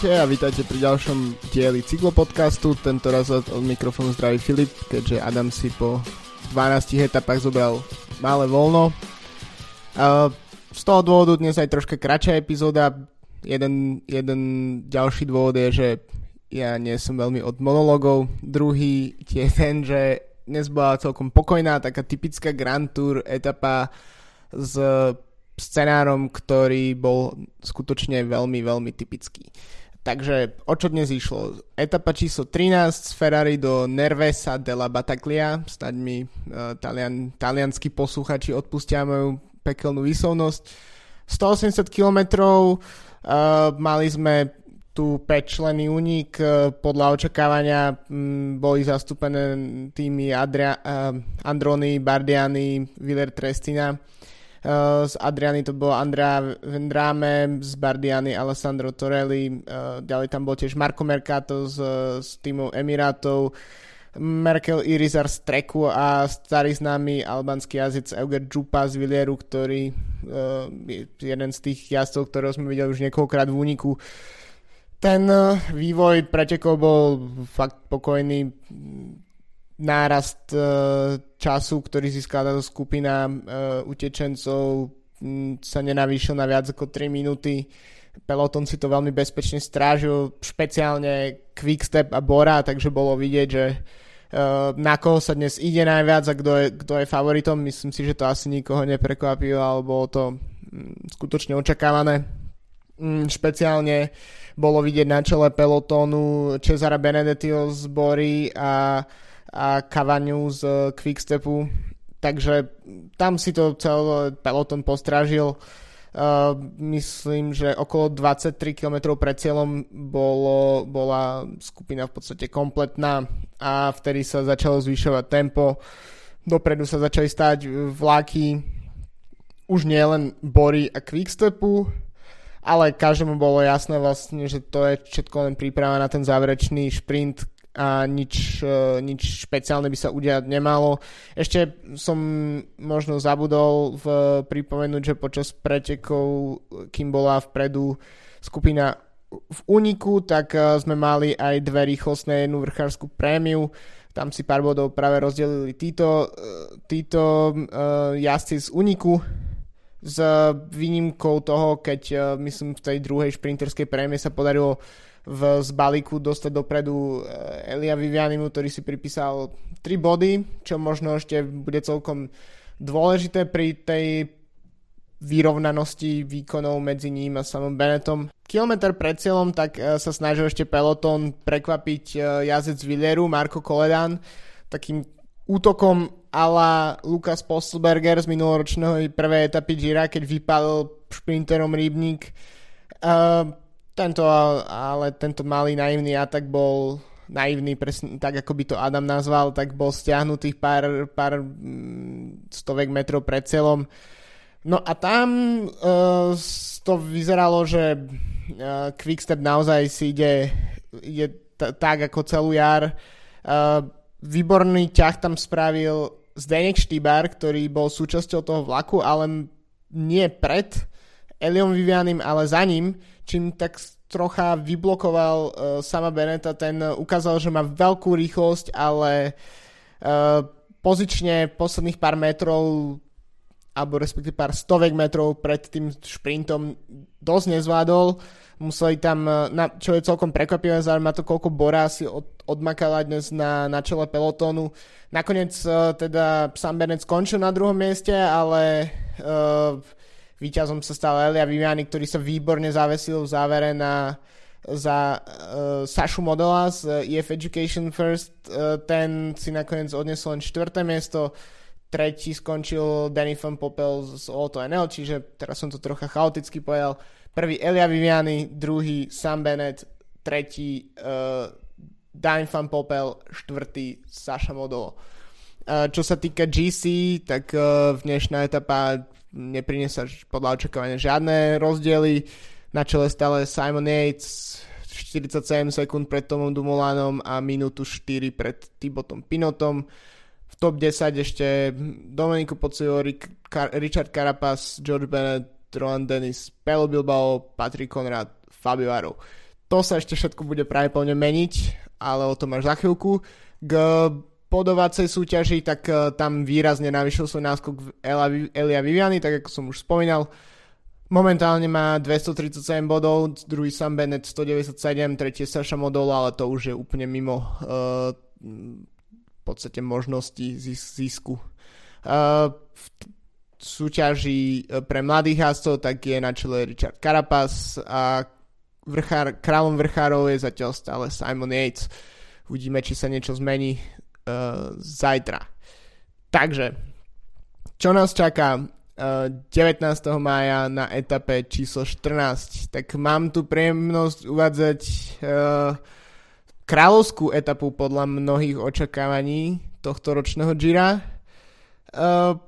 Čaute a vítajte pri ďalšom dieli cyklopodcastu. Tento raz od, mikrofónu zdraví Filip, keďže Adam si po 12 etapách zobral malé voľno. Z toho dôvodu dnes aj troška kratšia epizóda. Jeden, jeden ďalší dôvod je, že ja nie som veľmi od monologov. Druhý je ten, že dnes bola celkom pokojná, taká typická Grand Tour etapa s scenárom, ktorý bol skutočne veľmi, veľmi typický. Takže o čo dnes išlo? Etapa číslo 13 z Ferrari do Nervesa della Battaglia. Snaď mi uh, talian, talianskí posluchači odpustia moju pekelnú výslovnosť. 180 km, uh, mali sme tu 5 členy únik, uh, podľa očakávania um, boli zastúpené týmy Adria, uh, Androni, Bardiani, Viller Trestina Uh, z Adriany to bolo Andrea Vendrame, z Bardiany Alessandro Torelli, uh, ďalej tam bol tiež Marco Mercato z, z týmu Emirátov, Merkel Irizar z Treku a starý známy albanský jazyc Euger Džupa z Vilieru, ktorý uh, je jeden z tých jazdcov, ktorého sme videli už niekoľkokrát v úniku. Ten vývoj pretekov bol fakt pokojný nárast uh, času, ktorý získala táto skupina uh, utečencov sa nenavýšil na viac ako 3 minúty. Peloton si to veľmi bezpečne strážil, špeciálne Quickstep a Bora, takže bolo vidieť, že uh, na koho sa dnes ide najviac a kto je, kto je favoritom. Myslím si, že to asi nikoho neprekvapilo, alebo bolo to skutočne očakávané. Um, špeciálne bolo vidieť na čele pelotónu Cesara Benedettiho z Bory a a Kavaniu z eh, Quickstepu. Takže tam si to celý peloton postrážil. Uh, myslím, že okolo 23 km pred cieľom bolo, bola skupina v podstate kompletná a vtedy sa začalo zvyšovať tempo. Dopredu sa začali stáť vlaky už nie len Bory a Quickstepu, ale každému bolo jasné vlastne, že to je všetko len príprava na ten záverečný šprint, a nič, e, nič špeciálne by sa udiať nemalo. Ešte som možno zabudol v, pripomenúť, že počas pretekov, kým bola vpredu skupina v úniku, tak e, sme mali aj dve rýchlostné jednu vrchárskú prémiu. Tam si pár bodov práve rozdelili títo, e, títo jazdci z úniku s výnimkou toho, keď uh, myslím v tej druhej šprinterskej prémie sa podarilo v, z balíku dostať dopredu eh, Elia Vivianimu, ktorý si pripísal 3 body, čo možno ešte bude celkom dôležité pri tej vyrovnanosti výkonov medzi ním a samom Benetom. Kilometr pred cieľom tak eh, sa snažil ešte peloton prekvapiť jazec Villeru, Marko Koledan, takým útokom ala Lukas Postelberger z minuloročného prvej etapy Gira, keď vypálil šprinterom Rybník. Uh, tento, ale tento malý naivný atak bol naivný, presne tak ako by to Adam nazval, tak bol stiahnutých pár, pár mm, stovek metrov pred celom. No a tam uh, to vyzeralo, že uh, Quickstep naozaj si ide, ide t- tak ako celú jar. Uh, výborný ťah tam spravil Zdenek Štýbar, ktorý bol súčasťou toho vlaku, ale nie pred Eliom Vivianim, ale za ním, čím tak trocha vyblokoval uh, sama Beneta, ten ukázal, že má veľkú rýchlosť, ale uh, pozične posledných pár metrov alebo respektíve pár stovek metrov pred tým šprintom dosť nezvládol. Museli tam, na, čo je celkom prekvapivé, zaujímavé to, koľko Bora si od, odmakala dnes na, na čele pelotónu. Nakoniec uh, teda Sam Bennett skončil na druhom mieste, ale uh, Výťazom sa stal Elia Viviani, ktorý sa výborne zavesil v závere na, za uh, Sašu Modela z EF Education First. Uh, ten si nakoniec odnesol len čtvrté miesto. Tretí skončil Danny Van Popel z Auto NL, čiže teraz som to trocha chaoticky povedal. Prvý Elia Viviani, druhý Sam Bennett, tretí uh, Danny Van Popel, štvrtý Saša Modelo. Uh, čo sa týka GC, tak uh, v dnešná etapa neprinesla podľa očakávania žiadne rozdiely. Na čele stále Simon Yates 47 sekúnd pred Tomom Dumolanom a minútu 4 pred Tibotom Pinotom. V top 10 ešte Domenico Pocio, Richard Carapaz, George Bennett, Roland Dennis, Pelo Bilbao, Patrick Conrad, Fabio Aro. to sa ešte všetko bude pravdepodobne meniť, ale o tom až za chvíľku. K podovacej súťaži, tak uh, tam výrazne navyšil svoj náskok Elia Viviani, tak ako som už spomínal. Momentálne má 237 bodov, druhý Sam Bennett 197, tretí Saša Modolo, ale to už je úplne mimo uh, podstate možnosti zisku. V súťaži pre mladých jazdcov tak je na čele Richard Carapaz a vrchár, kráľom vrchárov je zatiaľ stále Simon Yates. Uvidíme, či sa niečo zmení uh, zajtra. Takže, čo nás čaká uh, eh, 19. mája na etape číslo 14? Tak mám tu príjemnosť uvádzať uh, kráľovskú etapu podľa mnohých očakávaní tohto ročného Gira. Uh,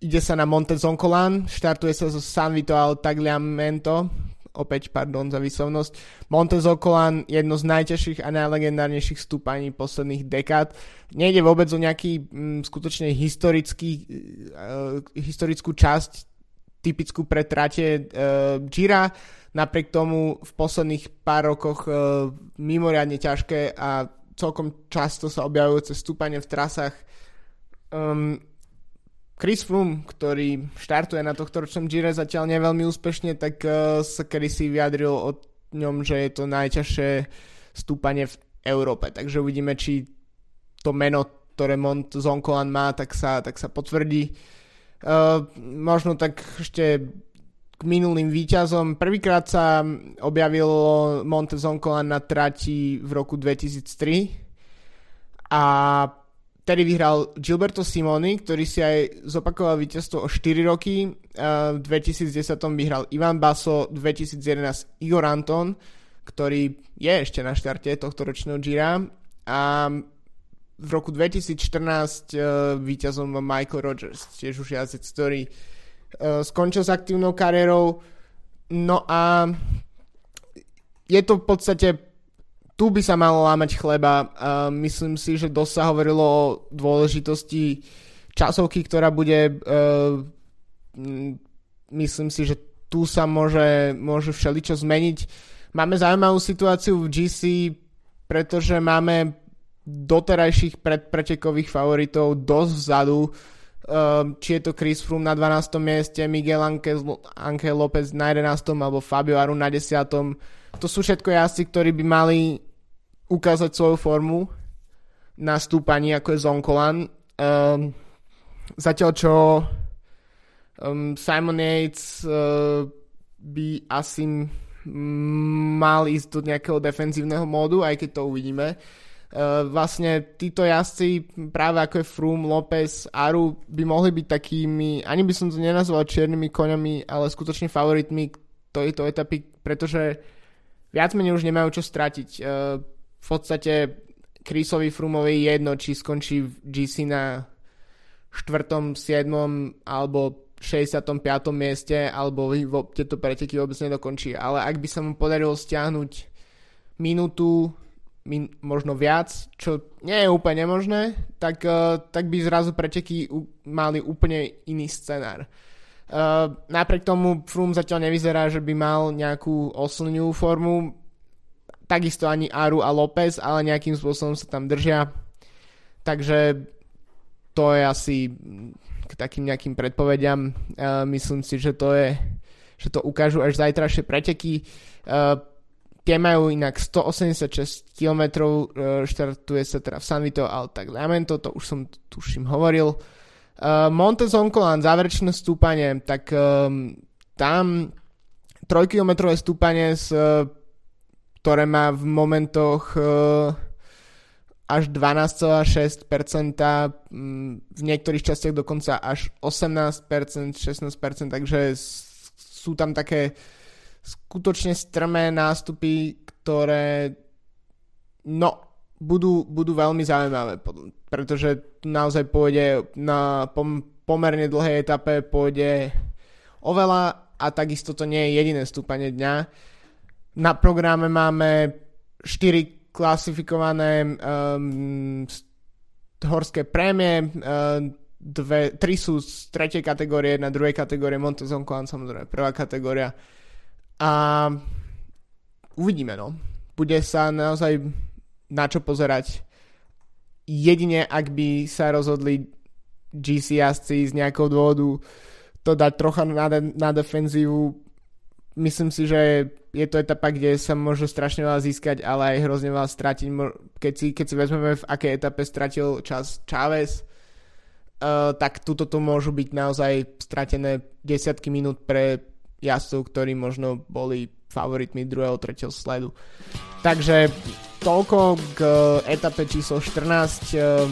ide sa na Monte Zoncolan, štartuje sa zo San Vito al Tagliamento, opäť pardon za výslovnosť. Montezokolan, jedno z najťažších a najlegendárnejších stúpaní posledných dekád. Nejde vôbec o nejaký mm, skutočne historický, uh, historickú časť typickú pre trate uh, Gira. Napriek tomu v posledných pár rokoch uh, mimoriadne ťažké a celkom často sa objavujúce stúpanie v trasách um, Chris Froome, ktorý štartuje na tohto ročnom Gire zatiaľ nie veľmi úspešne, tak uh, sa kedy si vyjadril o ňom, že je to najťažšie stúpanie v Európe. Takže uvidíme, či to meno, ktoré Mont Zonkolan má, tak sa, tak sa potvrdí. Uh, možno tak ešte k minulým výťazom. Prvýkrát sa objavilo Monte Zonkolan na trati v roku 2003 a Tedy vyhral Gilberto Simoni, ktorý si aj zopakoval víťazstvo o 4 roky. V 2010 vyhral Ivan Baso, 2011 Igor Anton, ktorý je ešte na štarte tohto ročného Gira. A v roku 2014 e, víťazom Michael Rogers, tiež už jazdec, ktorý e, skončil s aktívnou kariérou. No a je to v podstate tu by sa malo lámať chleba. Uh, myslím si, že dosť sa hovorilo o dôležitosti časovky, ktorá bude... Uh, myslím si, že tu sa môže, môže všeličo zmeniť. Máme zaujímavú situáciu v GC, pretože máme doterajších predpretekových favoritov dosť vzadu. Uh, či je to Chris Froome na 12. mieste, Miguel Angel López na 11. alebo Fabio Aru na 10 to sú všetko jazdci, ktorí by mali ukázať svoju formu na stúpaní, ako je Zonkolan. Um, zatiaľ čo um, Simon Yates uh, by asi mal ísť do nejakého defenzívneho módu, aj keď to uvidíme. Uh, vlastne títo jazdci, práve ako je Froome, Lopez, Aru, by mohli byť takými, ani by som to nenazval čiernymi koňami, ale skutočne favoritmi tejto etapy, pretože viac menej už nemajú čo stratiť. Uh, v podstate Chrisovi Frumovi jedno, či skončí v GC na 4., 7. alebo 65. mieste, alebo tieto preteky vôbec nedokončí. Ale ak by sa mu podarilo stiahnuť minútu, min, možno viac, čo nie je úplne nemožné, tak, uh, tak by zrazu preteky mali úplne iný scenár. Uh, napriek tomu Froome zatiaľ nevyzerá, že by mal nejakú oslňovú formu. Takisto ani Aru a López, ale nejakým spôsobom sa tam držia. Takže to je asi k takým nejakým predpovediam. Uh, myslím si, že to je že to ukážu až zajtrajšie preteky. Uh, tie majú inak 186 km, uh, štartuje sa teda v San Vito al Tagliamento, to už som tuším hovoril. Uh, Monte Zoncolan, záverečné stúpanie, tak um, tam 3-kilometrové stúpanie, z, ktoré má v momentoch až 12,6%, um, v niektorých častiach dokonca až 18%, 16%, takže sú tam také skutočne strmé nástupy, ktoré no, budú, budú veľmi zaujímavé, pretože naozaj pôjde na pom- pomerne dlhej etape pôjde oveľa a takisto to nie je jediné stúpanie dňa. Na programe máme 4 klasifikované um, horské prémie, um, dve, tri sú z tretej kategórie, na druhej kategórie Montezonko, samozrejme prvá kategória. A uvidíme, no. Bude sa naozaj na čo pozerať. Jedine, ak by sa rozhodli GC jazdci z nejakého dôvodu to dať trocha na, na defenzívu. Myslím si, že je to etapa, kde sa môže strašne veľa získať, ale aj hrozne veľa stratiť. Keď si, keď si vezmeme, v akej etape stratil čas Chávez, uh, tak tuto tu môžu byť naozaj stratené desiatky minút pre jazdcov, ktorí možno boli favoritmi druhého, tretieho sledu. Takže toľko k etape číslo 14 uh,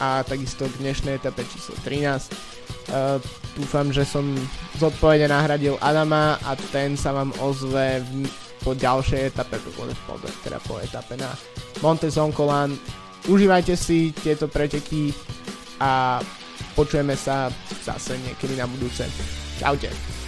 a takisto k dnešnej etape číslo 13. Uh, dúfam, že som zodpovedne nahradil Adama a ten sa vám ozve v, po ďalšej etape, po, teda po etape na Montezoncolan. Užívajte si tieto preteky a počujeme sa zase niekedy na budúce. Čaute.